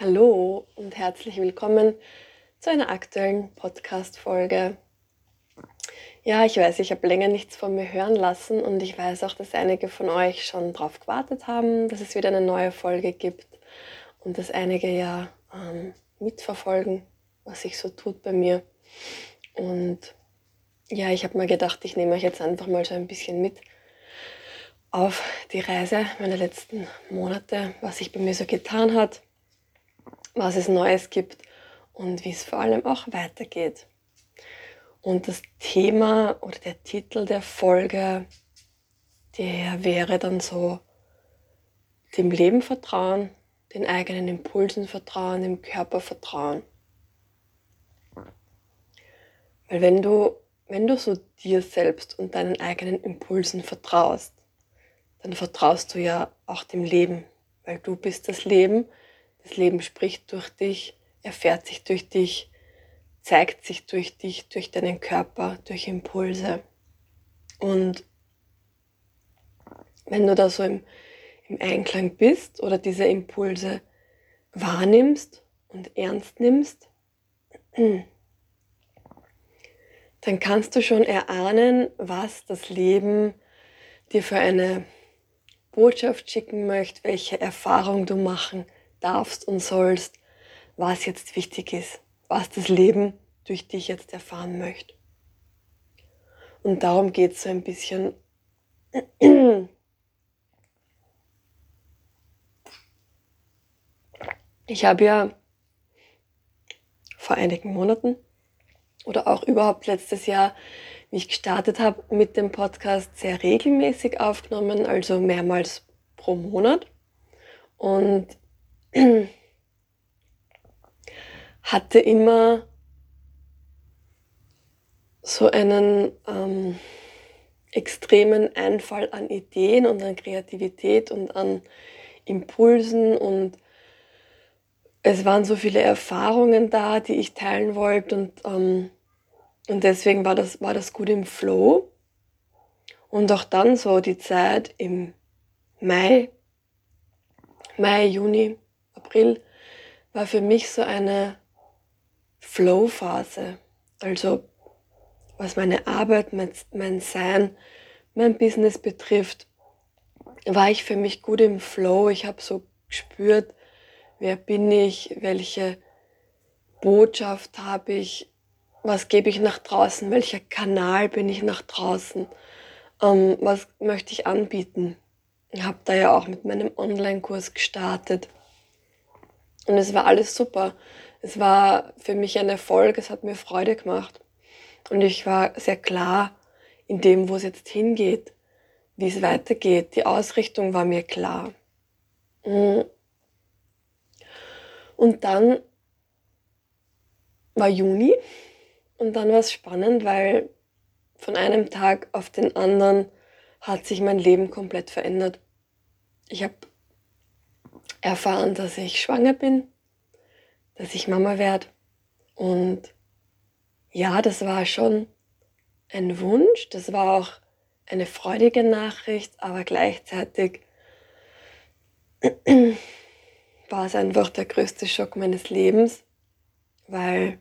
Hallo und herzlich willkommen zu einer aktuellen Podcast-Folge. Ja, ich weiß, ich habe länger nichts von mir hören lassen und ich weiß auch, dass einige von euch schon darauf gewartet haben, dass es wieder eine neue Folge gibt und dass einige ja ähm, mitverfolgen, was sich so tut bei mir. Und ja, ich habe mir gedacht, ich nehme euch jetzt einfach mal so ein bisschen mit auf die Reise meiner letzten Monate, was sich bei mir so getan hat was es Neues gibt und wie es vor allem auch weitergeht. Und das Thema oder der Titel der Folge, der wäre dann so, dem Leben vertrauen, den eigenen Impulsen vertrauen, dem Körper vertrauen. Weil wenn du, wenn du so dir selbst und deinen eigenen Impulsen vertraust, dann vertraust du ja auch dem Leben, weil du bist das Leben, das Leben spricht durch dich, erfährt sich durch dich, zeigt sich durch dich, durch deinen Körper, durch Impulse. Und wenn du da so im, im Einklang bist oder diese Impulse wahrnimmst und ernst nimmst, dann kannst du schon erahnen, was das Leben dir für eine Botschaft schicken möchte, welche Erfahrung du machen darfst und sollst, was jetzt wichtig ist, was das Leben durch dich jetzt erfahren möchte. Und darum geht es so ein bisschen. Ich habe ja vor einigen Monaten oder auch überhaupt letztes Jahr, wie ich gestartet habe mit dem Podcast, sehr regelmäßig aufgenommen, also mehrmals pro Monat. Und hatte immer so einen ähm, extremen Einfall an Ideen und an Kreativität und an Impulsen und es waren so viele Erfahrungen da, die ich teilen wollte und, ähm, und deswegen war das, war das gut im Flow. Und auch dann so die Zeit im Mai, Mai, Juni, April war für mich so eine Flow-Phase. Also was meine Arbeit, mein, mein Sein, mein Business betrifft, war ich für mich gut im Flow. Ich habe so gespürt, wer bin ich, welche Botschaft habe ich, was gebe ich nach draußen, welcher Kanal bin ich nach draußen, ähm, was möchte ich anbieten. Ich habe da ja auch mit meinem Online-Kurs gestartet. Und es war alles super. Es war für mich ein Erfolg, es hat mir Freude gemacht. Und ich war sehr klar in dem, wo es jetzt hingeht, wie es weitergeht. Die Ausrichtung war mir klar. Mm. Und dann war Juni und dann war es spannend, weil von einem Tag auf den anderen hat sich mein Leben komplett verändert. Ich habe erfahren, dass ich schwanger bin, dass ich Mama werde. Und ja, das war schon ein Wunsch, das war auch eine freudige Nachricht, aber gleichzeitig war es einfach der größte Schock meines Lebens, weil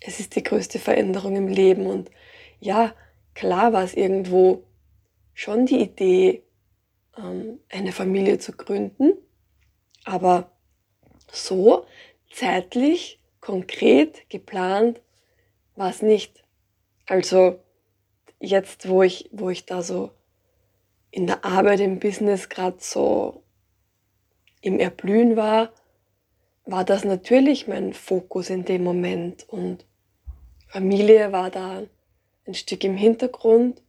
es ist die größte Veränderung im Leben und ja, klar war es irgendwo schon die Idee, eine Familie zu gründen. Aber so zeitlich, konkret, geplant war es nicht. Also jetzt, wo ich, wo ich da so in der Arbeit, im Business gerade so im Erblühen war, war das natürlich mein Fokus in dem Moment und Familie war da ein Stück im Hintergrund.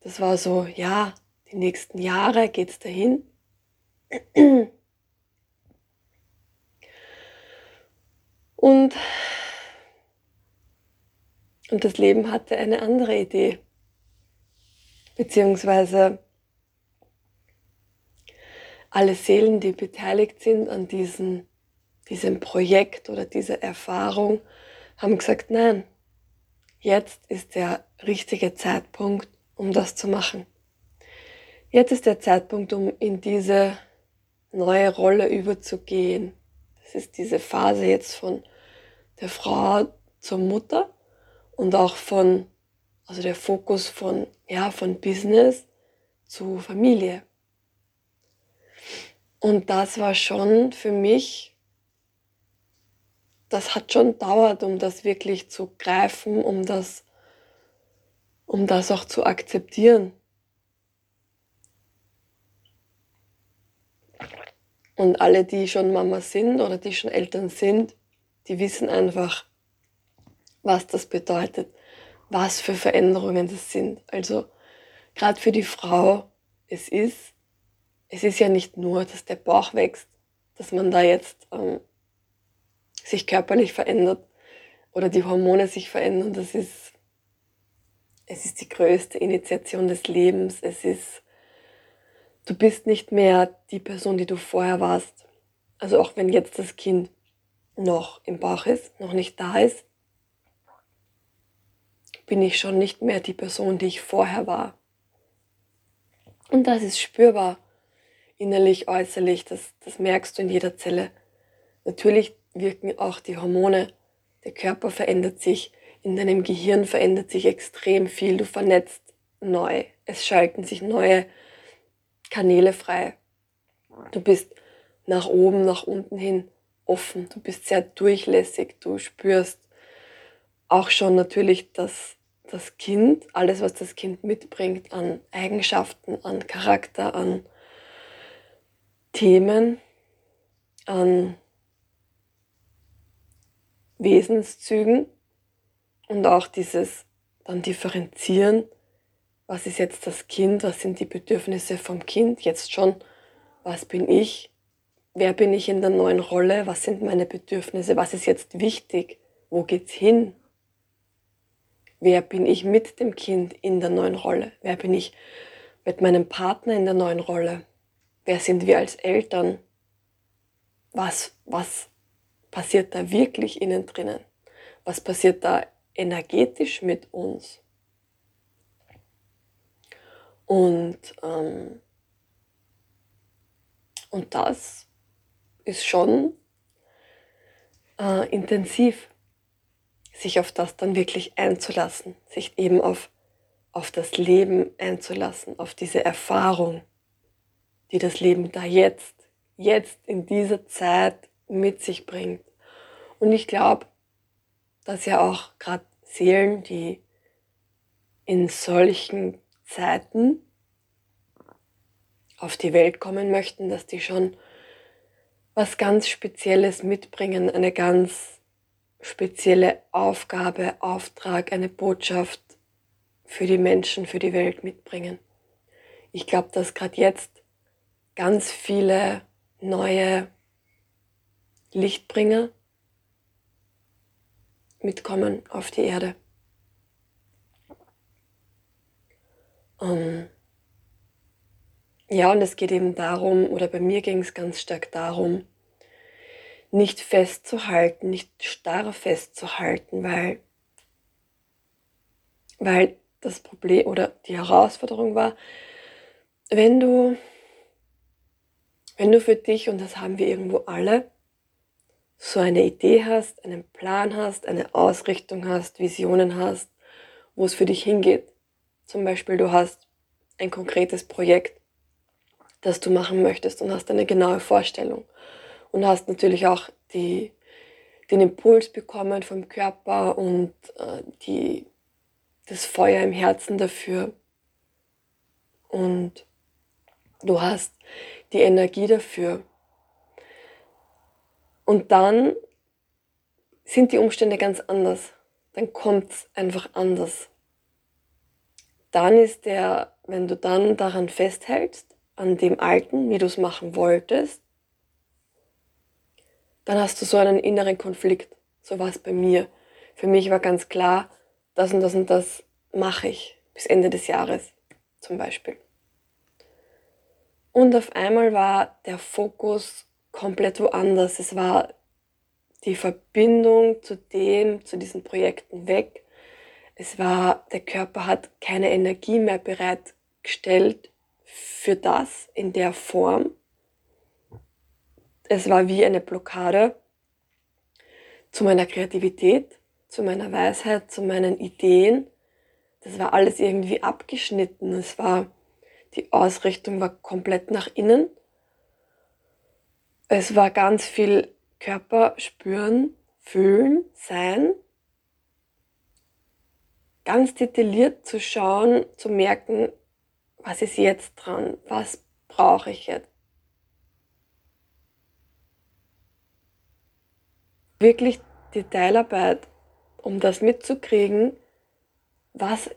Das war so, ja, die nächsten Jahre geht es dahin. Und, und das Leben hatte eine andere Idee, beziehungsweise alle Seelen, die beteiligt sind an diesen, diesem Projekt oder dieser Erfahrung, haben gesagt, nein, jetzt ist der richtige Zeitpunkt, um das zu machen. Jetzt ist der Zeitpunkt, um in diese neue Rolle überzugehen. Das ist diese Phase jetzt von der Frau zur Mutter und auch von, also der Fokus von, ja, von Business zu Familie. Und das war schon für mich, das hat schon dauert, um das wirklich zu greifen, um das, um das auch zu akzeptieren. Und alle, die schon Mama sind oder die schon Eltern sind, die wissen einfach, was das bedeutet, was für Veränderungen das sind. Also gerade für die Frau, es ist, es ist ja nicht nur, dass der Bauch wächst, dass man da jetzt ähm, sich körperlich verändert oder die Hormone sich verändern. Das ist, es ist die größte Initiation des Lebens. Es ist du bist nicht mehr die Person, die du vorher warst. Also auch wenn jetzt das Kind noch im Bauch ist, noch nicht da ist, bin ich schon nicht mehr die Person, die ich vorher war. Und das ist spürbar, innerlich, äußerlich, das, das merkst du in jeder Zelle. Natürlich wirken auch die Hormone, der Körper verändert sich, in deinem Gehirn verändert sich extrem viel, du vernetzt neu, es schalten sich neue Kanäle frei. Du bist nach oben, nach unten hin offen. Du bist sehr durchlässig. Du spürst auch schon natürlich, dass das Kind, alles, was das Kind mitbringt an Eigenschaften, an Charakter, an Themen, an Wesenszügen und auch dieses dann differenzieren, was ist jetzt das Kind, was sind die Bedürfnisse vom Kind? Jetzt schon, was bin ich, wer bin ich in der neuen Rolle, was sind meine Bedürfnisse, was ist jetzt wichtig, wo geht's hin, wer bin ich mit dem Kind in der neuen Rolle, wer bin ich mit meinem Partner in der neuen Rolle, wer sind wir als Eltern, was, was passiert da wirklich innen drinnen, was passiert da energetisch mit uns. Und, ähm, und das ist schon äh, intensiv, sich auf das dann wirklich einzulassen, sich eben auf, auf das Leben einzulassen, auf diese Erfahrung, die das Leben da jetzt, jetzt in dieser Zeit mit sich bringt. Und ich glaube, dass ja auch gerade Seelen, die in solchen Zeiten auf die Welt kommen möchten, dass die schon was ganz Spezielles mitbringen, eine ganz spezielle Aufgabe, Auftrag, eine Botschaft für die Menschen, für die Welt mitbringen. Ich glaube, dass gerade jetzt ganz viele neue Lichtbringer mitkommen auf die Erde. Ähm, ja, und es geht eben darum, oder bei mir ging es ganz stark darum, nicht festzuhalten, nicht starr festzuhalten, weil, weil das Problem oder die Herausforderung war, wenn du, wenn du für dich, und das haben wir irgendwo alle, so eine Idee hast, einen Plan hast, eine Ausrichtung hast, Visionen hast, wo es für dich hingeht, zum Beispiel, du hast ein konkretes Projekt, das du machen möchtest und hast eine genaue Vorstellung und hast natürlich auch die, den Impuls bekommen vom Körper und äh, die, das Feuer im Herzen dafür und du hast die Energie dafür. Und dann sind die Umstände ganz anders. Dann kommt es einfach anders dann ist der, wenn du dann daran festhältst, an dem Alten, wie du es machen wolltest, dann hast du so einen inneren Konflikt. So war es bei mir. Für mich war ganz klar, das und das und das mache ich bis Ende des Jahres zum Beispiel. Und auf einmal war der Fokus komplett woanders. Es war die Verbindung zu dem, zu diesen Projekten weg. Es war, der Körper hat keine Energie mehr bereitgestellt für das in der Form. es war wie eine Blockade zu meiner Kreativität, zu meiner Weisheit, zu meinen Ideen. Das war alles irgendwie abgeschnitten. Es war, die Ausrichtung war komplett nach innen. Es war ganz viel Körper spüren, fühlen, sein. Ganz detailliert zu schauen, zu merken, was ist jetzt dran, was brauche ich jetzt. Wirklich Detailarbeit, um das mitzukriegen, was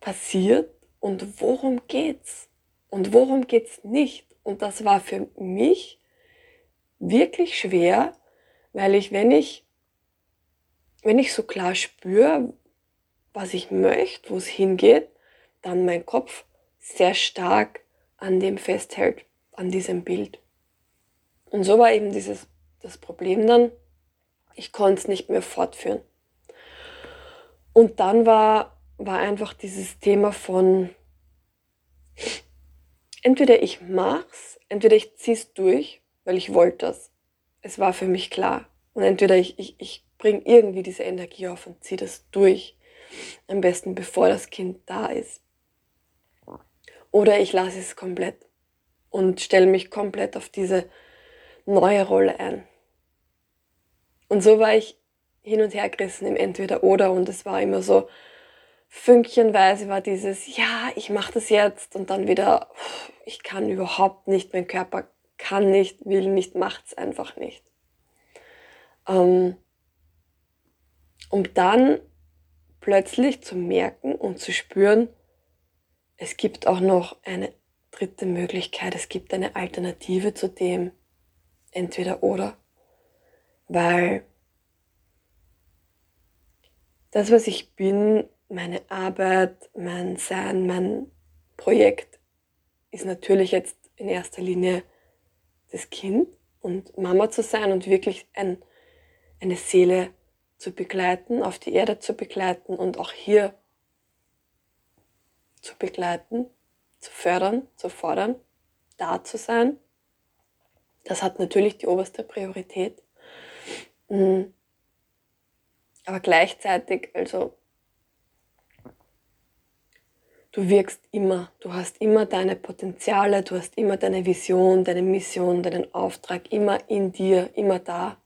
passiert und worum geht's und worum geht's nicht. Und das war für mich wirklich schwer, weil ich, wenn ich, wenn ich so klar spüre, was ich möchte, wo es hingeht, dann mein Kopf sehr stark an dem festhält, an diesem Bild. Und so war eben dieses, das Problem dann, ich konnte es nicht mehr fortführen. Und dann war, war einfach dieses Thema von, entweder ich mach's, entweder ich zieh's durch, weil ich wollte das. Es war für mich klar. Und entweder ich, ich, ich bringe irgendwie diese Energie auf und ziehe das durch. Am besten bevor das Kind da ist. Oder ich lasse es komplett und stelle mich komplett auf diese neue Rolle ein. Und so war ich hin und her gerissen im Entweder-Oder und es war immer so, fünkchenweise war dieses, ja, ich mache das jetzt und dann wieder, ich kann überhaupt nicht, mein Körper kann nicht, will nicht, macht es einfach nicht. Ähm, um dann plötzlich zu merken und zu spüren, es gibt auch noch eine dritte Möglichkeit, es gibt eine Alternative zu dem entweder oder weil das, was ich bin, meine Arbeit, mein Sein, mein Projekt, ist natürlich jetzt in erster Linie das Kind und Mama zu sein und wirklich ein, eine Seele zu begleiten, auf die Erde zu begleiten und auch hier zu begleiten, zu fördern, zu fordern, da zu sein. Das hat natürlich die oberste Priorität. Mhm. Aber gleichzeitig, also du wirkst immer, du hast immer deine Potenziale, du hast immer deine Vision, deine Mission, deinen Auftrag immer in dir, immer da.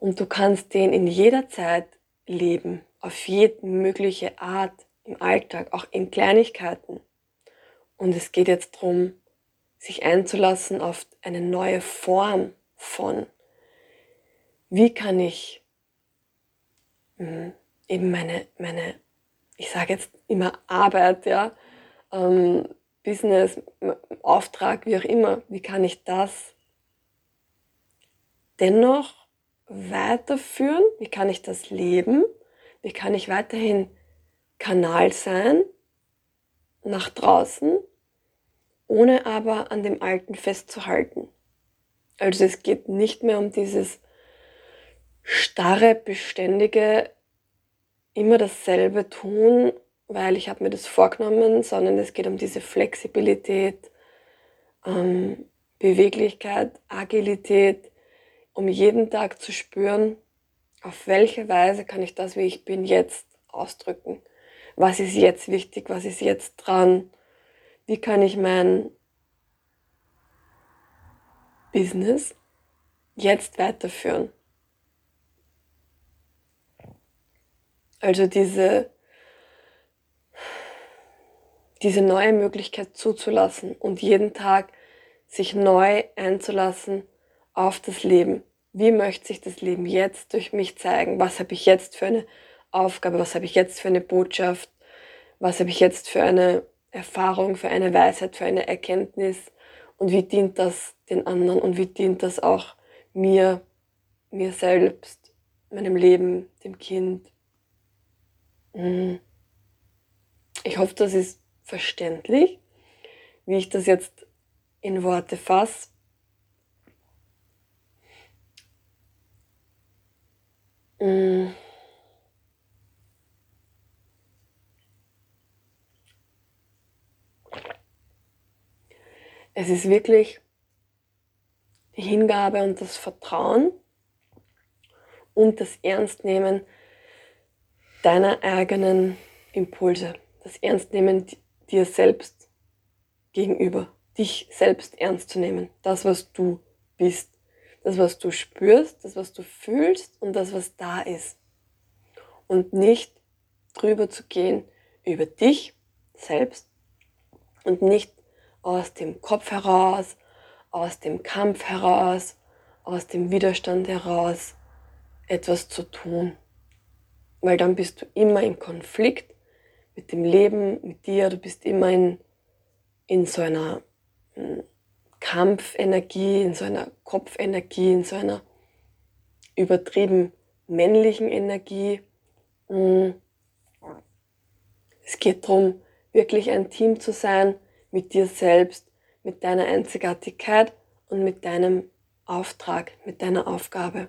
Und du kannst den in jeder Zeit leben, auf jede mögliche Art im Alltag, auch in Kleinigkeiten. Und es geht jetzt darum, sich einzulassen auf eine neue Form von wie kann ich mh, eben meine, meine, ich sage jetzt immer Arbeit, ja, ähm, Business, Auftrag, wie auch immer, wie kann ich das dennoch weiterführen? Wie kann ich das leben? Wie kann ich weiterhin Kanal sein nach draußen, ohne aber an dem Alten festzuhalten? Also es geht nicht mehr um dieses starre, beständige, immer dasselbe tun, weil ich habe mir das vorgenommen, sondern es geht um diese Flexibilität, ähm, Beweglichkeit, Agilität, um jeden Tag zu spüren, auf welche Weise kann ich das, wie ich bin, jetzt ausdrücken. Was ist jetzt wichtig, was ist jetzt dran, wie kann ich mein Business jetzt weiterführen. Also diese, diese neue Möglichkeit zuzulassen und jeden Tag sich neu einzulassen auf das Leben. Wie möchte sich das Leben jetzt durch mich zeigen? Was habe ich jetzt für eine Aufgabe? Was habe ich jetzt für eine Botschaft? Was habe ich jetzt für eine Erfahrung, für eine Weisheit, für eine Erkenntnis? Und wie dient das den anderen? Und wie dient das auch mir, mir selbst, meinem Leben, dem Kind? Mhm. Ich hoffe, das ist verständlich, wie ich das jetzt in Worte fasse. Mhm. Es ist wirklich die Hingabe und das Vertrauen und das Ernstnehmen deiner eigenen Impulse, das Ernstnehmen dir selbst gegenüber, dich selbst ernst zu nehmen, das, was du bist, das, was du spürst, das, was du fühlst und das, was da ist. Und nicht drüber zu gehen über dich selbst und nicht aus dem Kopf heraus, aus dem Kampf heraus, aus dem Widerstand heraus etwas zu tun. Weil dann bist du immer im Konflikt mit dem Leben, mit dir, du bist immer in, in so einer hm, Kampfenergie, in so einer Kopfenergie, in so einer übertrieben männlichen Energie. Hm. Es geht darum, wirklich ein Team zu sein mit dir selbst, mit deiner Einzigartigkeit und mit deinem Auftrag, mit deiner Aufgabe.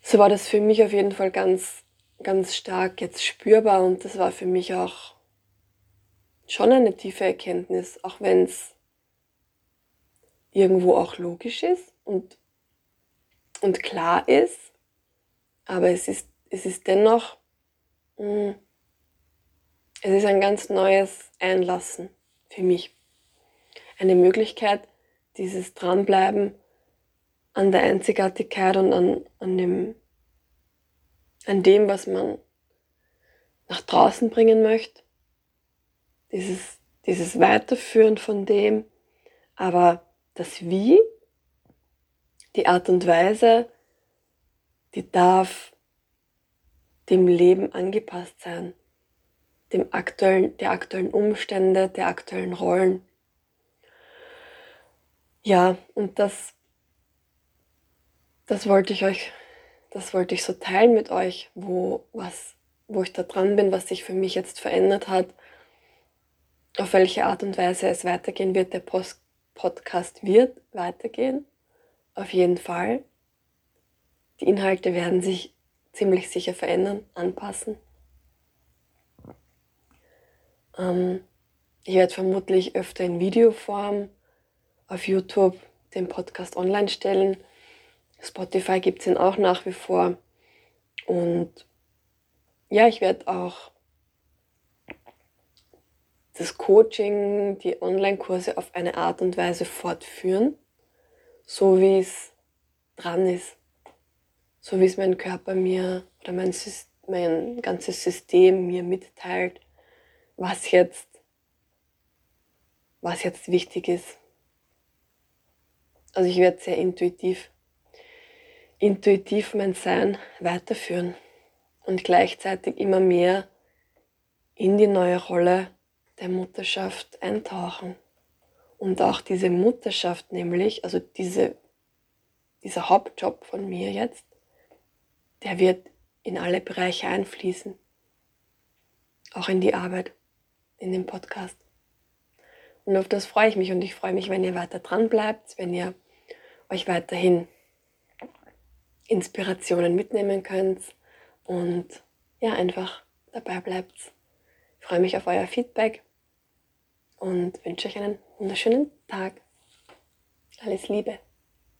So war das für mich auf jeden Fall ganz, ganz stark jetzt spürbar und das war für mich auch schon eine tiefe Erkenntnis, auch wenn es irgendwo auch logisch ist und, und klar ist, aber es ist, es ist dennoch, mh, hm, es ist ein ganz neues Einlassen für mich eine Möglichkeit, dieses Dranbleiben an der Einzigartigkeit und an, an, dem, an dem, was man nach draußen bringen möchte. Dieses, dieses Weiterführen von dem, aber das Wie, die Art und Weise, die darf dem Leben angepasst sein, dem aktuellen, der aktuellen Umstände, der aktuellen Rollen. Ja, und das, das wollte ich euch, das wollte ich so teilen mit euch, wo, was, wo ich da dran bin, was sich für mich jetzt verändert hat, auf welche Art und Weise es weitergehen wird. Der Post Podcast wird weitergehen, auf jeden Fall. Die Inhalte werden sich ziemlich sicher verändern, anpassen. Ähm, ich werde vermutlich öfter in Videoform auf YouTube den Podcast online stellen. Spotify gibt es ihn auch nach wie vor. Und ja, ich werde auch das Coaching, die Online-Kurse auf eine Art und Weise fortführen, so wie es dran ist, so wie es mein Körper mir oder mein, mein ganzes System mir mitteilt, was jetzt, was jetzt wichtig ist. Also ich werde sehr intuitiv, intuitiv mein Sein weiterführen und gleichzeitig immer mehr in die neue Rolle der Mutterschaft eintauchen. Und auch diese Mutterschaft nämlich, also diese, dieser Hauptjob von mir jetzt, der wird in alle Bereiche einfließen. Auch in die Arbeit, in den Podcast. Und auf das freue ich mich und ich freue mich, wenn ihr weiter dran bleibt, wenn ihr euch weiterhin Inspirationen mitnehmen könnt und ja, einfach dabei bleibt. Ich freue mich auf euer Feedback und wünsche euch einen wunderschönen Tag. Alles Liebe.